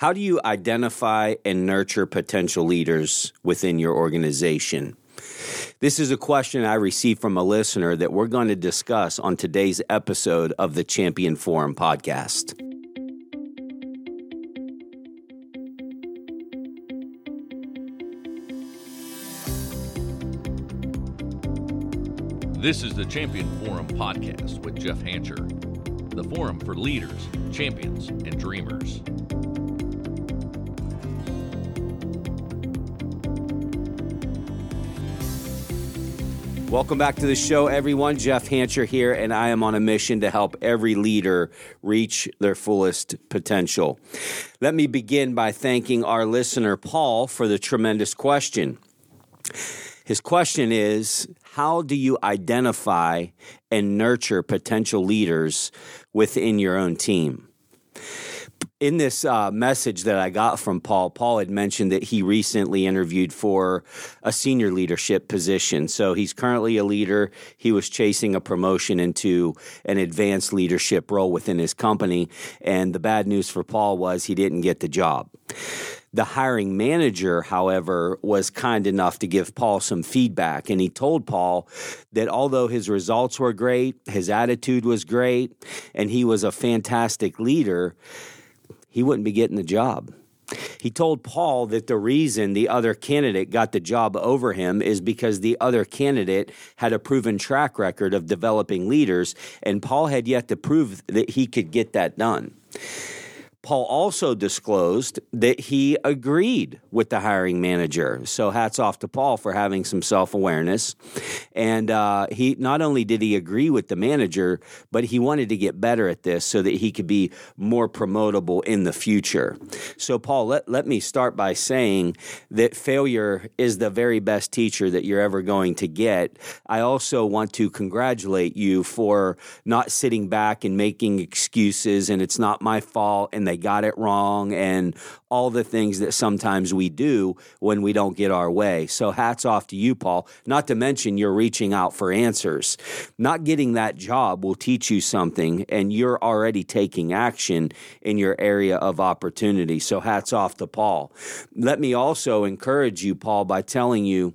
How do you identify and nurture potential leaders within your organization? This is a question I received from a listener that we're going to discuss on today's episode of the Champion Forum podcast. This is the Champion Forum podcast with Jeff Hancher, the forum for leaders, champions, and dreamers. Welcome back to the show, everyone. Jeff Hancher here, and I am on a mission to help every leader reach their fullest potential. Let me begin by thanking our listener, Paul, for the tremendous question. His question is How do you identify and nurture potential leaders within your own team? In this uh, message that I got from Paul, Paul had mentioned that he recently interviewed for a senior leadership position. So he's currently a leader. He was chasing a promotion into an advanced leadership role within his company. And the bad news for Paul was he didn't get the job. The hiring manager, however, was kind enough to give Paul some feedback. And he told Paul that although his results were great, his attitude was great, and he was a fantastic leader, he wouldn't be getting the job. He told Paul that the reason the other candidate got the job over him is because the other candidate had a proven track record of developing leaders, and Paul had yet to prove that he could get that done. Paul also disclosed that he agreed with the hiring manager. So hats off to Paul for having some self awareness. And uh, he not only did he agree with the manager, but he wanted to get better at this so that he could be more promotable in the future. So, Paul, let, let me start by saying that failure is the very best teacher that you're ever going to get. I also want to congratulate you for not sitting back and making excuses and it's not my fault and they got it wrong and all the things that sometimes we do when we don't get our way. So hats off to you, Paul. Not to mention you're reaching out for answers. Not getting that job will teach you something, and you're already taking action in your area of opportunity. So hats off to Paul. Let me also encourage you, Paul, by telling you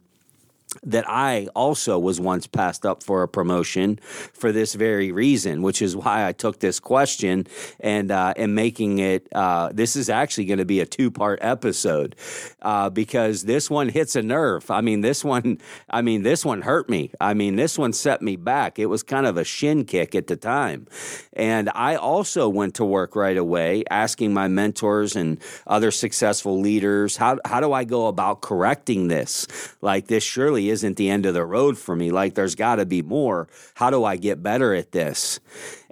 that I also was once passed up for a promotion for this very reason, which is why I took this question and uh, am making it. Uh, this is actually going to be a two part episode uh, because this one hits a nerve. I mean, this one. I mean, this one hurt me. I mean, this one set me back. It was kind of a shin kick at the time, and I also went to work right away, asking my mentors and other successful leaders how how do I go about correcting this? Like this surely isn't the end of the road for me. Like there's got to be more. How do I get better at this?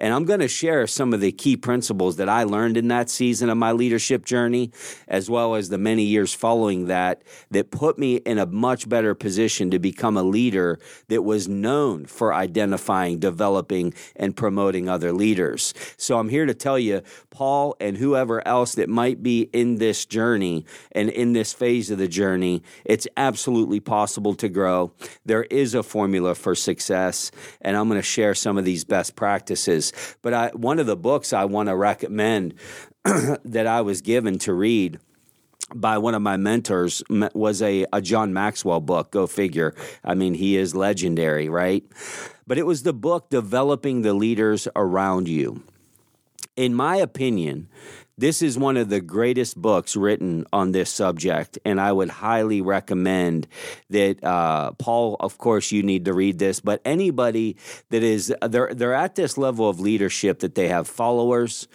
And I'm going to share some of the key principles that I learned in that season of my leadership journey, as well as the many years following that, that put me in a much better position to become a leader that was known for identifying, developing, and promoting other leaders. So I'm here to tell you, Paul, and whoever else that might be in this journey and in this phase of the journey, it's absolutely possible to grow. There is a formula for success, and I'm going to share some of these best practices. But I, one of the books I want to recommend that I was given to read by one of my mentors was a, a John Maxwell book. Go figure. I mean, he is legendary, right? But it was the book Developing the Leaders Around You. In my opinion, this is one of the greatest books written on this subject, and I would highly recommend that. Uh, Paul, of course, you need to read this, but anybody that is they're they're at this level of leadership that they have followers,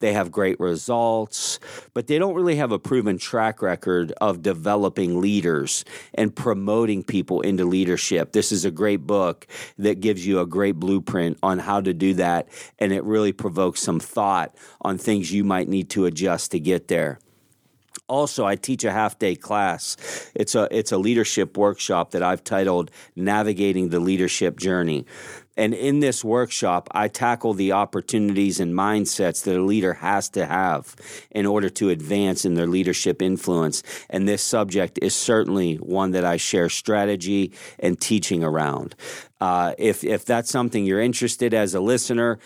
they have great results, but they don't really have a proven track record of developing leaders and promoting people into leadership. This is a great book that gives you a great blueprint on how to do that, and it really provokes some thought on things you might need need to adjust to get there. Also, I teach a half day class. It's a it's a leadership workshop that I've titled Navigating the Leadership Journey. And in this workshop, I tackle the opportunities and mindsets that a leader has to have in order to advance in their leadership influence. And this subject is certainly one that I share strategy and teaching around. Uh, if if that's something you're interested as a listener,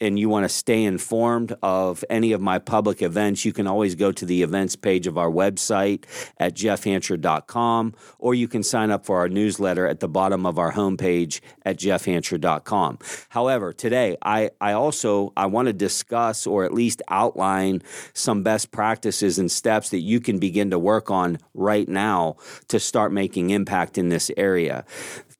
and you want to stay informed of any of my public events, you can always go to the events page of our website at jeffhancher.com, or you can sign up for our newsletter at the bottom of our homepage at jeffhancher.com. However, today I, I also I want to discuss or at least outline some best practices and steps that you can begin to work on right now to start making impact in this area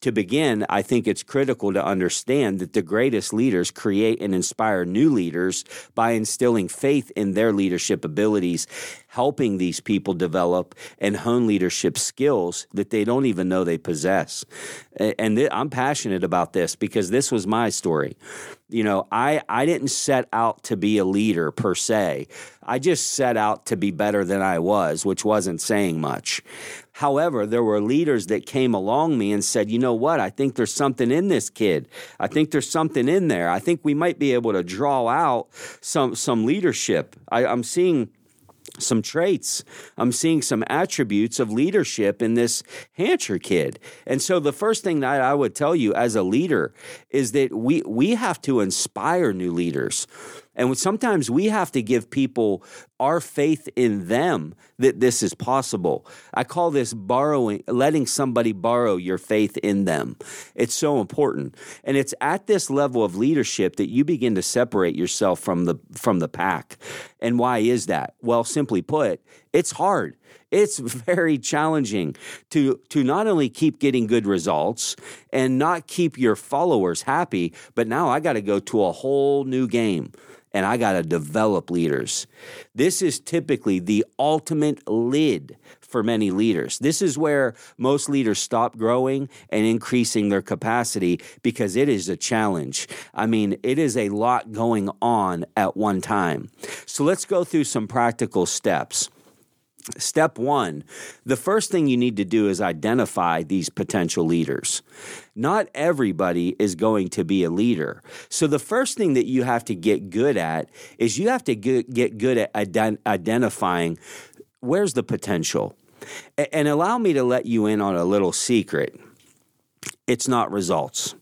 to begin, I think it's critical to understand that the greatest leaders create and inspire new leaders by instilling faith in their leadership abilities, helping these people develop and hone leadership skills that they don't even know they possess. And th- I'm passionate about this because this was my story. You know, I, I didn't set out to be a leader per se. I just set out to be better than I was, which wasn't saying much. However, there were leaders that came along me and said, you know what? I think there's something in this kid. I think there's something in there. I think we might be able to draw out some, some leadership. I, I'm seeing some traits. I'm seeing some attributes of leadership in this Hancher kid. And so the first thing that I would tell you as a leader is that we we have to inspire new leaders. And sometimes we have to give people our faith in them that this is possible. I call this borrowing, letting somebody borrow your faith in them. It's so important. And it's at this level of leadership that you begin to separate yourself from the from the pack. And why is that? Well, simply put, it's hard. It's very challenging to to not only keep getting good results and not keep your followers happy, but now I got to go to a whole new game and I got to develop leaders. This is typically the ultimate lid for many leaders. This is where most leaders stop growing and increasing their capacity because it is a challenge. I mean, it is a lot going on at one time. So let's go through some practical steps. Step one, the first thing you need to do is identify these potential leaders. Not everybody is going to be a leader. So, the first thing that you have to get good at is you have to get good at identifying where's the potential. And allow me to let you in on a little secret it's not results.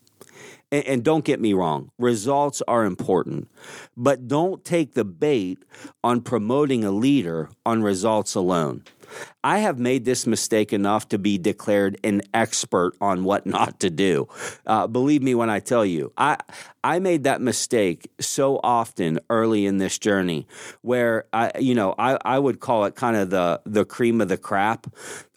And, and, don't get me wrong, results are important, but don't take the bait on promoting a leader on results alone. I have made this mistake enough to be declared an expert on what not to do. Uh, believe me when I tell you, I I made that mistake so often early in this journey, where I you know I, I would call it kind of the the cream of the crap,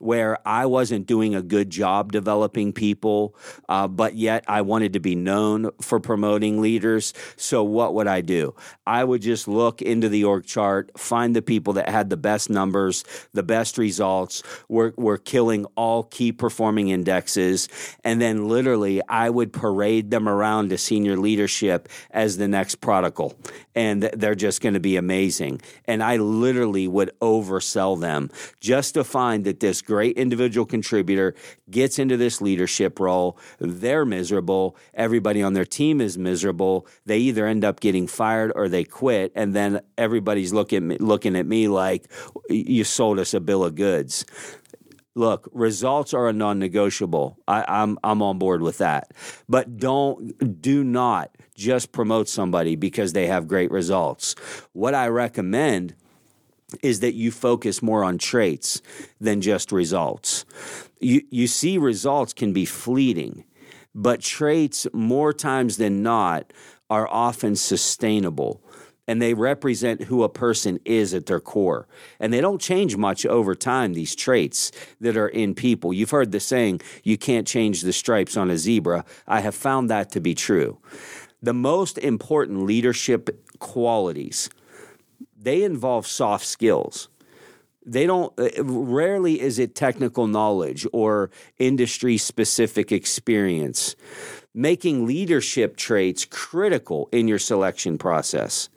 where I wasn't doing a good job developing people, uh, but yet I wanted to be known for promoting leaders. So what would I do? I would just look into the org chart, find the people that had the best numbers, the best results results. We're, we're killing all key performing indexes. And then literally, I would parade them around to senior leadership as the next prodigal. And they're just going to be amazing. And I literally would oversell them just to find that this great individual contributor gets into this leadership role. They're miserable. Everybody on their team is miserable. They either end up getting fired or they quit. And then everybody's looking, looking at me like, you sold us a bill of goods. Look, results are a non-negotiable. I, I'm I'm on board with that. But don't do not just promote somebody because they have great results. What I recommend is that you focus more on traits than just results. You you see results can be fleeting, but traits more times than not are often sustainable and they represent who a person is at their core. And they don't change much over time, these traits that are in people. You've heard the saying, you can't change the stripes on a zebra. I have found that to be true. The most important leadership qualities, they involve soft skills they don't uh, rarely is it technical knowledge or industry specific experience making leadership traits critical in your selection process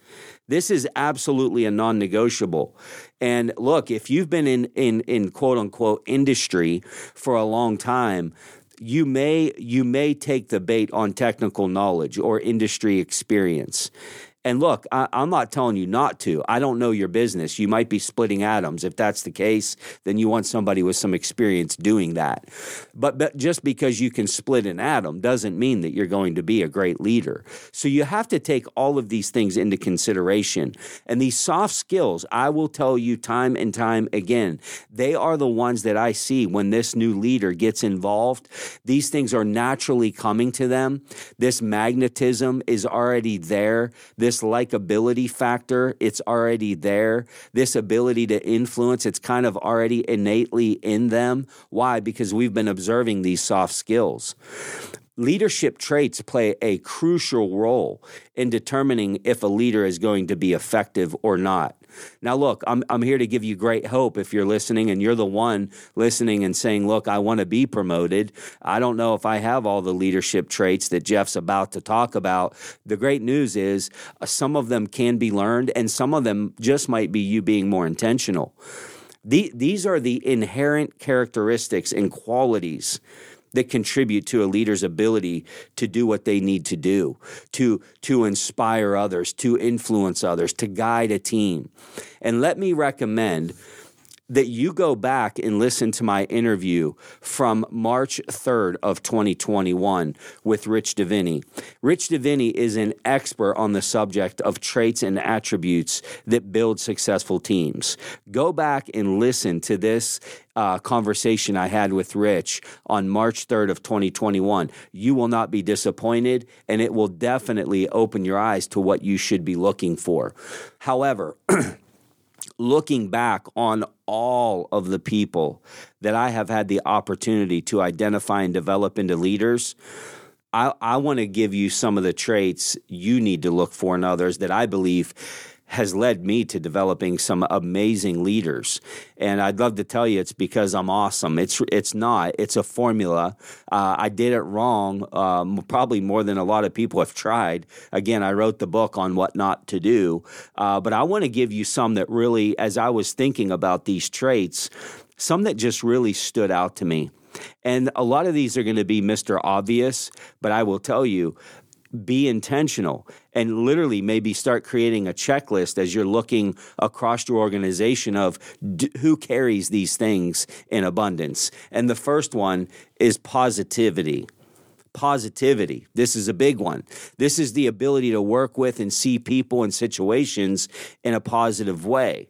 this is absolutely a non negotiable. And look, if you've been in, in, in quote unquote industry for a long time, you may you may take the bait on technical knowledge or industry experience And look, I, am not telling you not to. I don't know your business. You might be splitting atoms. If that's the case, then you want somebody with some experience doing that. But, but just because you can split an atom doesn't mean that you're going to be a great leader. So you have to take all of these things into consideration. And these soft skills, I will tell you time and time again, they are the ones that I see when this new leader gets involved. These things are naturally coming to them. This magnetism is already there. This likability factor, it's already there. This ability to influence, it's kind of already innately in them. Why? Because we've been observing these soft skills. Leadership traits play a crucial role in determining if a leader is going to be effective or not. Now, look, I'm, I'm here to give you great hope if you're listening and you're the one listening and saying, Look, I want to be promoted. I don't know if I have all the leadership traits that Jeff's about to talk about. The great news is uh, some of them can be learned, and some of them just might be you being more intentional. The, these are the inherent characteristics and qualities that contribute to a leader's ability to do what they need to do, to, to inspire others, to influence others, to guide a team. And let me recommend that you go back and listen to my interview from March 3rd of 2021 with Rich Diviney. Rich Diviney is an expert on the subject of traits and attributes that build successful teams. Go back and listen to this uh, conversation I had with Rich on March 3rd of 2021. You will not be disappointed, and it will definitely open your eyes to what you should be looking for. However, looking back on all of the people that I have had the opportunity to identify and develop into leaders, I, I want to give you some of the traits you need to look for in others that I believe has led me to developing some amazing leaders. And I'd love to tell you it's because I'm awesome. It's it's not. It's a formula. Uh, I did it wrong, um, probably more than a lot of people have tried. Again, I wrote the book on what not to do, uh, but I want to give you some that really, as I was thinking about these traits, some that just really stood out to me. And a lot of these are going to be Mr. Obvious, but I will tell you, be intentional and literally maybe start creating a checklist as you're looking across your organization of d- who carries these things in abundance. And the first one is positivity. Positivity. This is a big one. This is the ability to work with and see people and situations in a positive way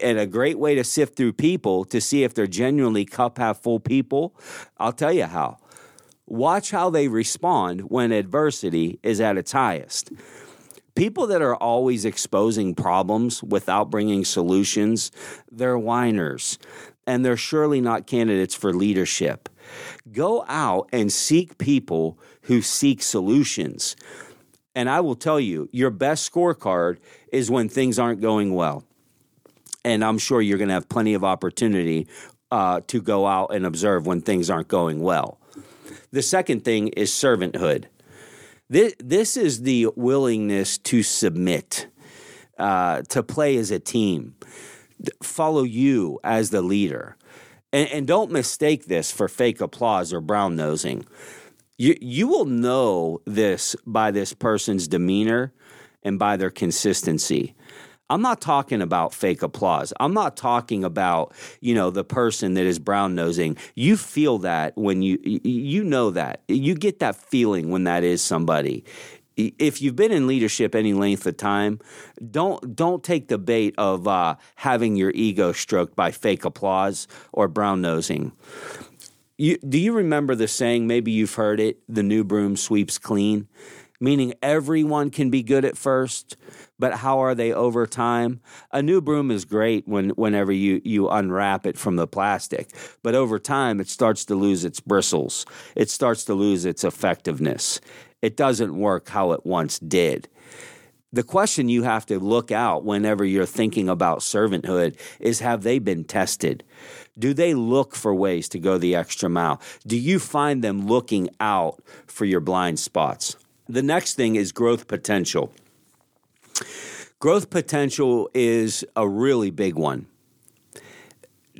and a great way to sift through people to see if they're genuinely cup half full people. I'll tell you how. Watch how they respond when adversity is at its highest. People that are always exposing problems without bringing solutions, they're whiners, and they're surely not candidates for leadership. Go out and seek people who seek solutions. And I will tell you, your best scorecard is when things aren't going well. And I'm sure you're going to have plenty of opportunity uh, to go out and observe when things aren't going well. The second thing is servanthood. This, this is the willingness to submit, uh, to play as a team, follow you as the leader. And, and don't mistake this for fake applause or brown nosing. You, you will know this by this person's demeanor and by their consistency. I'm not talking about fake applause. I'm not talking about, you know, the person that is brown nosing. You feel that when you you know that. You get that feeling when that is somebody if you've been in leadership any length of time, don't don't take the bait of uh, having your ego stroked by fake applause or brown nosing. You, do you remember the saying? Maybe you've heard it: "The new broom sweeps clean," meaning everyone can be good at first, but how are they over time? A new broom is great when whenever you you unwrap it from the plastic, but over time it starts to lose its bristles. It starts to lose its effectiveness. It doesn't work how it once did. The question you have to look out whenever you're thinking about servanthood is have they been tested? Do they look for ways to go the extra mile? Do you find them looking out for your blind spots? The next thing is growth potential. Growth potential is a really big one.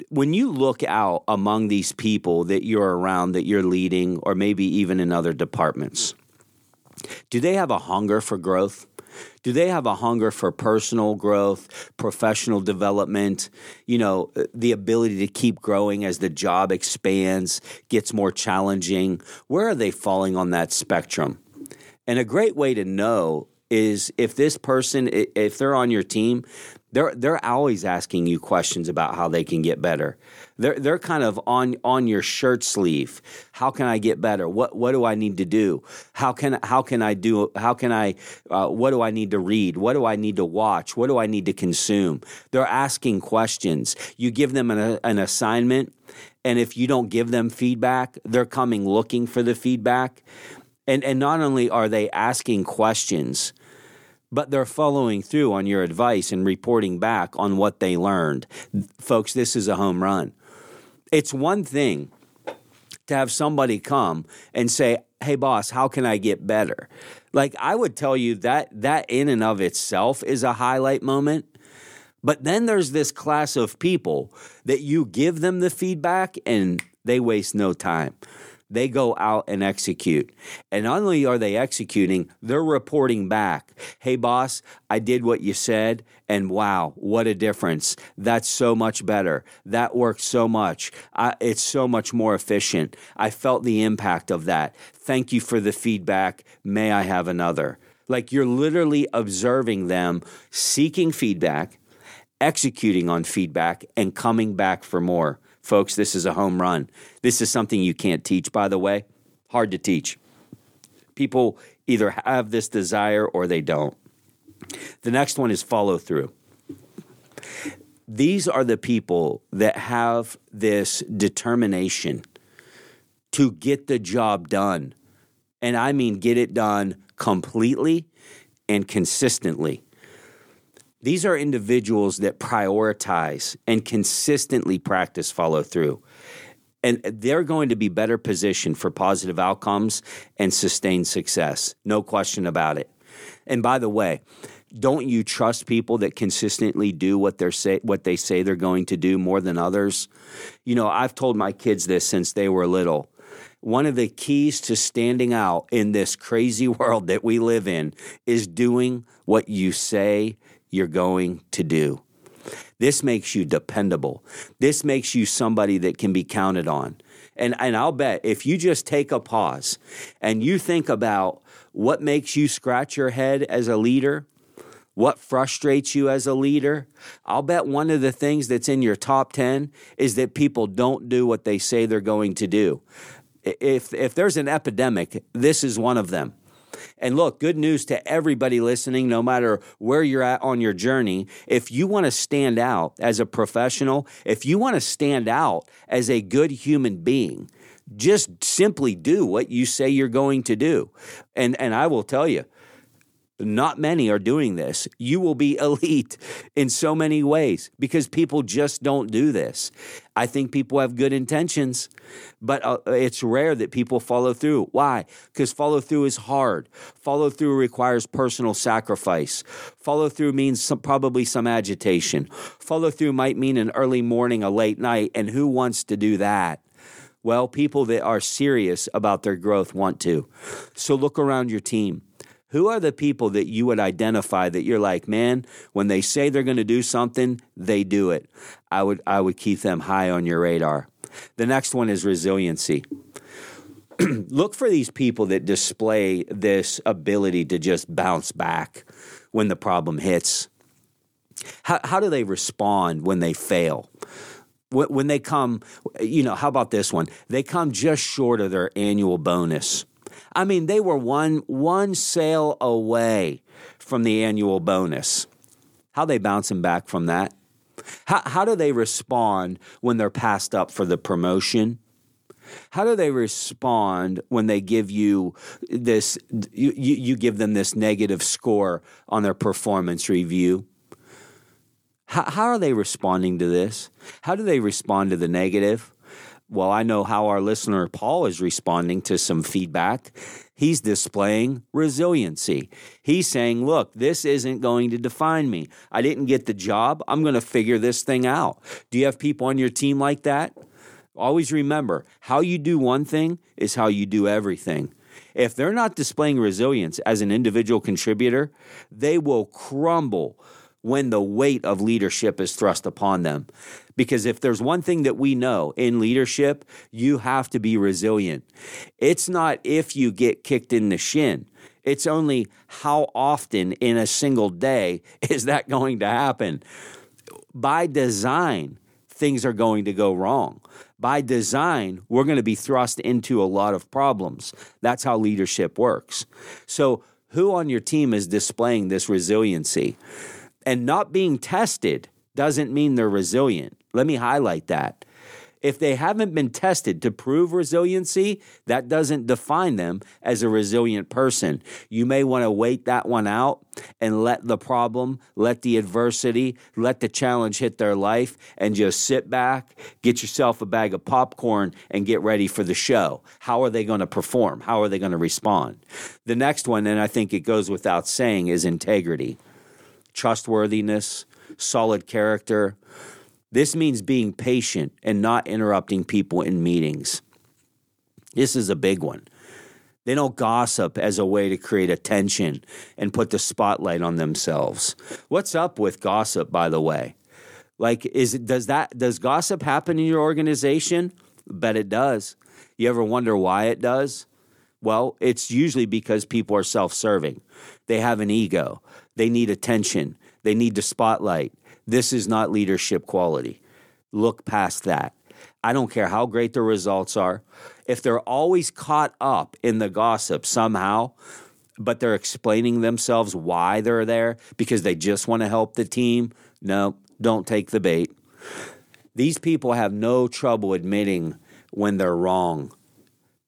When you look out among these people that you're around, that you're leading, or maybe even in other departments, do they have a hunger for growth? Do they have a hunger for personal growth, professional development, you know, the ability to keep growing as the job expands, gets more challenging? Where are they falling on that spectrum? And a great way to know is if this person if they're on your team, they're they're always asking you questions about how they can get better. They're they're kind of on on your shirt sleeve. How can I get better? What what do I need to do? How can how can I do? How can I? Uh, what do I need to read? What do I need to watch? What do I need to consume? They're asking questions. You give them an, an assignment, and if you don't give them feedback, they're coming looking for the feedback. And and not only are they asking questions but they're following through on your advice and reporting back on what they learned. Folks, this is a home run. It's one thing to have somebody come and say, "Hey boss, how can I get better?" Like I would tell you that that in and of itself is a highlight moment. But then there's this class of people that you give them the feedback and they waste no time they go out and execute. And not only are they executing, they're reporting back. Hey, boss, I did what you said, and wow, what a difference. That's so much better. That worked so much. I, it's so much more efficient. I felt the impact of that. Thank you for the feedback. May I have another? Like you're literally observing them seeking feedback, executing on feedback, and coming back for more. Folks, this is a home run. This is something you can't teach, by the way. Hard to teach. People either have this desire or they don't. The next one is follow through. These are the people that have this determination to get the job done. And I mean, get it done completely and consistently. These are individuals that prioritize and consistently practice follow through. And they're going to be better positioned for positive outcomes and sustained success. No question about it. And by the way, don't you trust people that consistently do what they say what they say they're going to do more than others? You know, I've told my kids this since they were little. One of the keys to standing out in this crazy world that we live in is doing what you say you're going to do. This makes you dependable. This makes you somebody that can be counted on. And, and I'll bet if you just take a pause and you think about what makes you scratch your head as a leader, what frustrates you as a leader, I'll bet one of the things that's in your top 10 is that people don't do what they say they're going to do. If, if there's an epidemic, this is one of them. And look, good news to everybody listening, no matter where you're at on your journey. If you want to stand out as a professional, if you want to stand out as a good human being, just simply do what you say you're going to do. And and I will tell you, not many are doing this. You will be elite in so many ways because people just don't do this. I think people have good intentions, but uh, it's rare that people follow through. Why? Because follow through is hard. Follow through requires personal sacrifice. Follow through means some, probably some agitation. Follow through might mean an early morning, a late night, and who wants to do that? Well, people that are serious about their growth want to. So look around your team who are the people that you would identify that you're like, man, when they say they're going to do something, they do it? I would, I would keep them high on your radar. The next one is resiliency. Look for these people that display this ability to just bounce back when the problem hits. How, how do they respond when they fail? When they come, you know, how about this one? They come just short of their annual bonus I mean, they were one one sale away from the annual bonus. How they bouncing back from that? How, how do they respond when they're passed up for the promotion? How do they respond when they give you this? You, you give them this negative score on their performance review. How, how are they responding to this? How do they respond to the negative? Well, I know how our listener Paul is responding to some feedback. He's displaying resiliency. He's saying, look, this isn't going to define me. I didn't get the job. I'm going to figure this thing out. Do you have people on your team like that? Always remember how you do one thing is how you do everything. if they're not displaying resilience as an individual contributor, they will crumble when the weight of leadership is thrust upon them. Because if there's one thing that we know in leadership, you have to be resilient. It's not if you get kicked in the shin, it's only how often in a single day is that going to happen. By design, things are going to go wrong. By design, we're going to be thrust into a lot of problems. That's how leadership works. So, who on your team is displaying this resiliency? And not being tested doesn't mean they're resilient. Let me highlight that. If they haven't been tested to prove resiliency, that doesn't define them as a resilient person. You may want to wait that one out and let the problem, let the adversity, let the challenge hit their life and just sit back, get yourself a bag of popcorn and get ready for the show. How are they going to perform? How are they going to respond? The next one, and I think it goes without saying, is integrity, trustworthiness, solid character this means being patient and not interrupting people in meetings. This is a big one. They don't gossip as a way to create attention and put the spotlight on themselves. What's up with gossip, by the way? Like, is it, does that does gossip happen in your organization? Bet it does. You ever wonder why it does? Well, it's usually because people are self-serving. They have an ego. They need attention. They need the spotlight. This is not leadership quality. Look past that. I don't care how great the results are. If they're always caught up in the gossip somehow, but they're explaining themselves why they're there because they just want to help the team, no, don't take the bait. These people have no trouble admitting when they're wrong.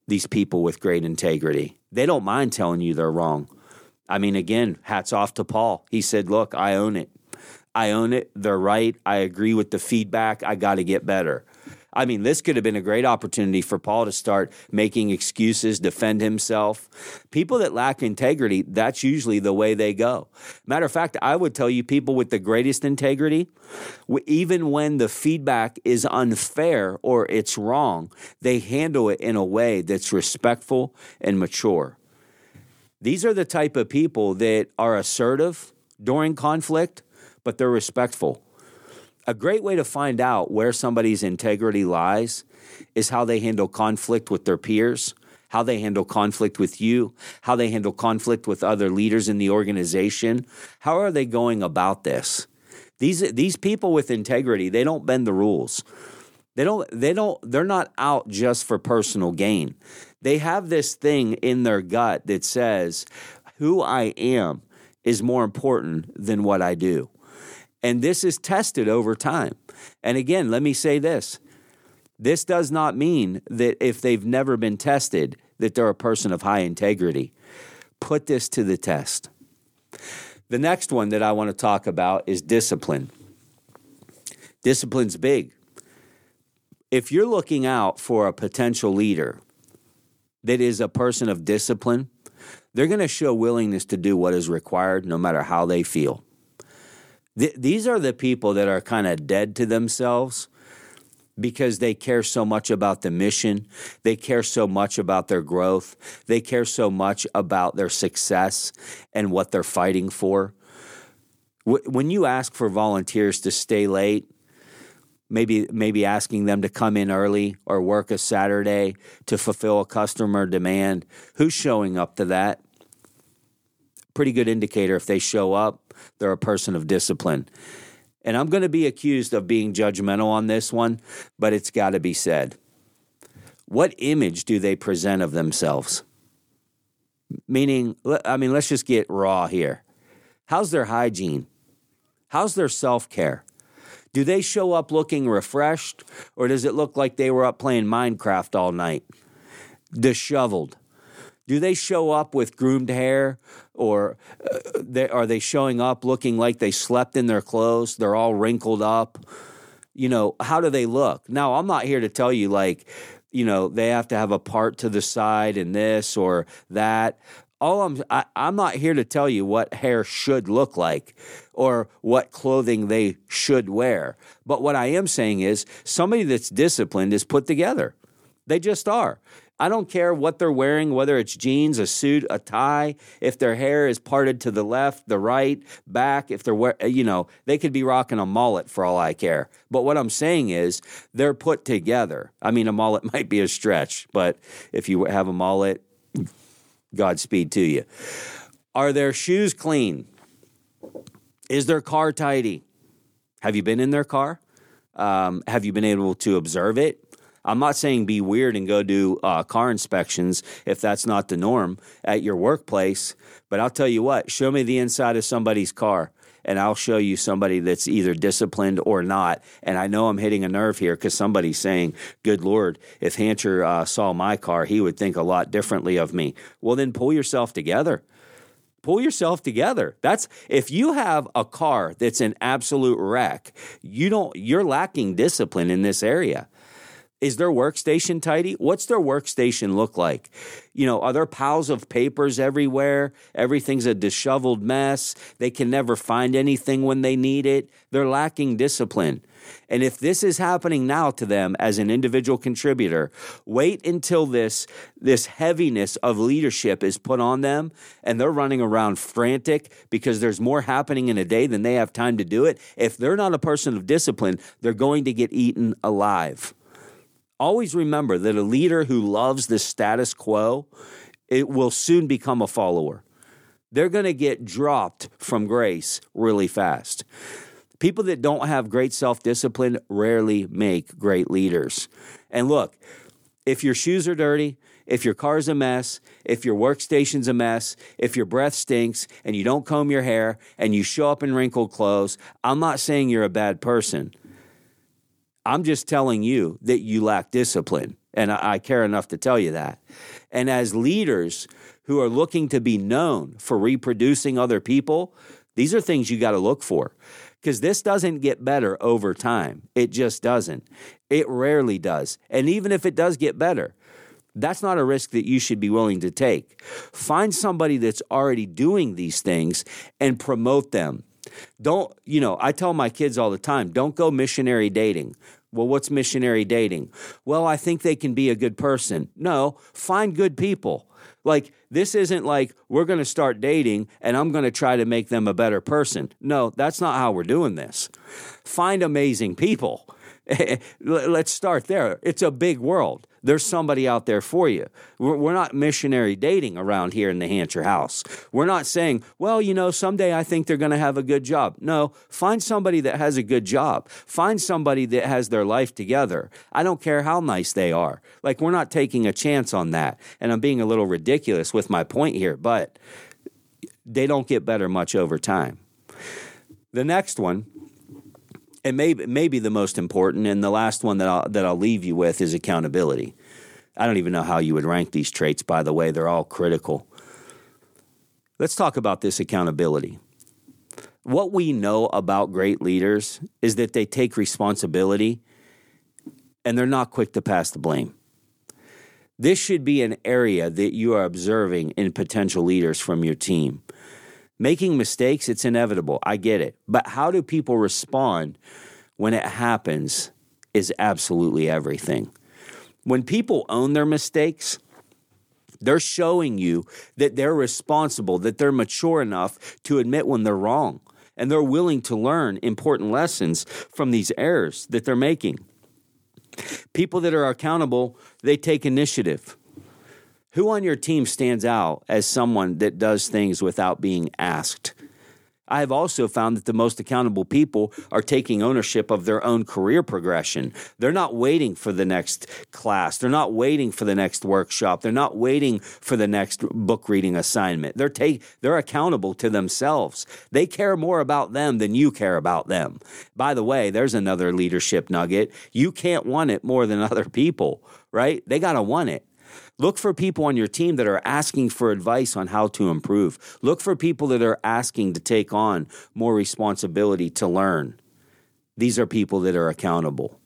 These people with great integrity. They don't mind telling you they're wrong. I mean, again, hats off to Paul. He said, Look, I own it. I own it. They're right. I agree with the feedback. I got to get better. I mean, this could have been a great opportunity for Paul to start making excuses, defend himself. People that lack integrity, that's usually the way they go. Matter of fact, I would tell you people with the greatest integrity, even when the feedback is unfair or it's wrong, they handle it in a way that's respectful and mature. These are the type of people that are assertive during conflict but they're respectful. A great way to find out where somebody's integrity lies is how they handle conflict with their peers, how they handle conflict with you, how they handle conflict with other leaders in the organization. How are they going about this? These these people with integrity, they don't bend the rules. They don't they don't they're not out just for personal gain. They have this thing in their gut that says who I am is more important than what I do. And this is tested over time. And again, let me say this this does not mean that if they've never been tested, that they're a person of high integrity. Put this to the test. The next one that I want to talk about is discipline. Discipline's big. If you're looking out for a potential leader that is a person of discipline, they're going to show willingness to do what is required no matter how they feel. Th- these are the people that are kind of dead to themselves because they care so much about the mission. They care so much about their growth. They care so much about their success and what they're fighting for. when you ask for volunteers to stay late, maybe maybe asking them to come in early or work a Saturday to fulfill a customer demand, who's showing up to that? Pretty good indicator if they show up they're a person of discipline. And I'm going to be accused of being judgmental on this one, but it's got to be said. What image do they present of themselves? Meaning, I mean, let's just get raw here. How's their hygiene? How's their self care? Do they show up looking refreshed, or does it look like they were up playing Minecraft all night? Disheveled. Do they show up with groomed hair or uh, they, are they showing up looking like they slept in their clothes? They're all wrinkled up. You know, how do they look? Now, I'm not here to tell you like, you know, they have to have a part to the side and this or that. All I'm I, I'm not here to tell you what hair should look like or what clothing they should wear. But what I am saying is somebody that's disciplined is put together. They just are. I don't care what they're wearing, whether it's jeans, a suit, a tie, if their hair is parted to the left, the right, back, if they're, you know, they could be rocking a mullet for all I care. But what I'm saying is they're put together. I mean, a mullet might be a stretch, but if you have a mullet, Godspeed to you. Are their shoes clean? Is their car tidy? Have you been in their car? Um, have you been able to observe it? I'm not saying be weird and go do uh, car inspections if that's not the norm at your workplace, but I'll tell you what, show me the inside of somebody's car and I'll show you somebody that's either disciplined or not. And I know I'm hitting a nerve here because somebody's saying, Good Lord, if Hancher uh, saw my car, he would think a lot differently of me. Well, then pull yourself together. Pull yourself together. That's if you have a car that's an absolute wreck, you don't you're lacking discipline in this area. Is their workstation tidy? What's their workstation look like? You know, are there piles of papers everywhere? Everything's a disheveled mess. They can never find anything when they need it. They're lacking discipline. And if this is happening now to them as an individual contributor, wait until this this heaviness of leadership is put on them and they're running around frantic because there's more happening in a day than they have time to do it. If they're not a person of discipline, they're going to get eaten alive always remember that a leader who loves the status quo it will soon become a follower. They're going to get dropped from grace really fast. People that don't have great self-discipline rarely make great leaders. And look if your shoes are dirty if your car's a mess, if your workstation's a mess, if your breath stinks and you don't comb your hair and you show up in wrinkled clothes, I'm not saying you're a bad person. I'm just telling you that you lack discipline. And I, I care enough to tell you that. And as leaders who are looking to be known for reproducing other people, these are things you got to look for because this doesn't get better over time. It just doesn't. It rarely does. And even if it does get better, that's not a risk that you should be willing to take. Find somebody that's already doing these things and promote them don't, you know, I tell my kids all the time, don't go missionary dating. Well, what's missionary dating? Well, I think they can be a good person. No, find good people. Like, this isn't like we're going to start dating and I'm going to try to make them a better person. No, that's not how we're doing this. Find amazing people. Let's start there. It's a big world there's somebody out there for you. We're, we're not missionary dating around here in the Hancher house. We're not saying, well, you know, someday I think they're going to have a good job. No, find somebody that has a good job. Find somebody that has their life together. I don't care how nice they are. Like, we're not taking a chance on that. And I'm being a little ridiculous with my point here, but they don't get better much over time. The next one and maybe maybe the most important and the last one that I'll, that I'll leave you with is accountability. I don't even know how you would rank these traits by the way they're all critical. Let's talk about this accountability. What we know about great leaders is that they take responsibility and they're not quick to pass the blame. This should be an area that you are observing in potential leaders from your team. Making mistakes, it's inevitable. I get it. But how do people respond when it happens is absolutely everything. When people own their mistakes, they're showing you that they're responsible, that they're mature enough to admit when they're wrong, and they're willing to learn important lessons from these errors that they're making. People that are accountable, they take initiative. Who on your team stands out as someone that does things without being asked? I have also found that the most accountable people are taking ownership of their own career progression. They're not waiting for the next class. They're not waiting for the next workshop. They're not waiting for the next book reading assignment. They're take, they're accountable to themselves. They care more about them than you care about them. By the way, there's another leadership nugget. You can't want it more than other people, right? They got to want it. Look for people on your team that are asking for advice on how to improve. Look for people that are asking to take on more responsibility to learn. These are people that are accountable.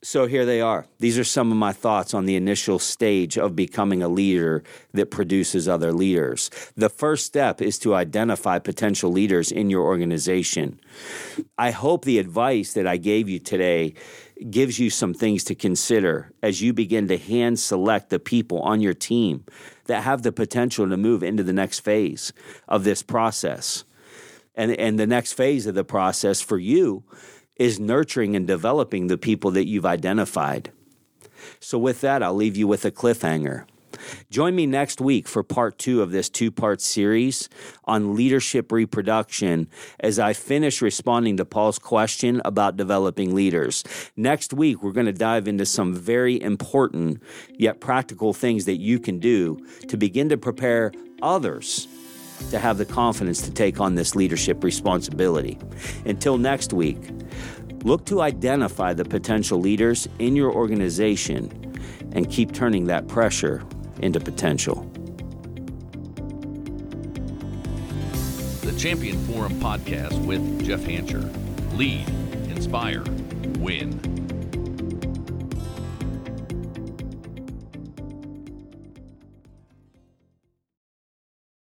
So here they are. These are some of my thoughts on the initial stage of becoming a leader that produces other leaders. The first step is to identify potential leaders in your organization. I hope the advice that I gave you today gives you some things to consider as you begin to hand select the people on your team that have the potential to move into the next phase of this process. And, and the next phase of the process for you is nurturing and developing the people that you've identified. So, with that, I'll leave you with a cliffhanger. Join me next week for part two of this two part series on leadership reproduction as I finish responding to Paul's question about developing leaders. Next week, we're going to dive into some very important yet practical things that you can do to begin to prepare others to have the confidence to take on this leadership responsibility. Until next week, look to identify the potential leaders in your organization and keep turning that pressure into potential. The Champion Forum podcast with Jeff Hancher. Lead, inspire, win.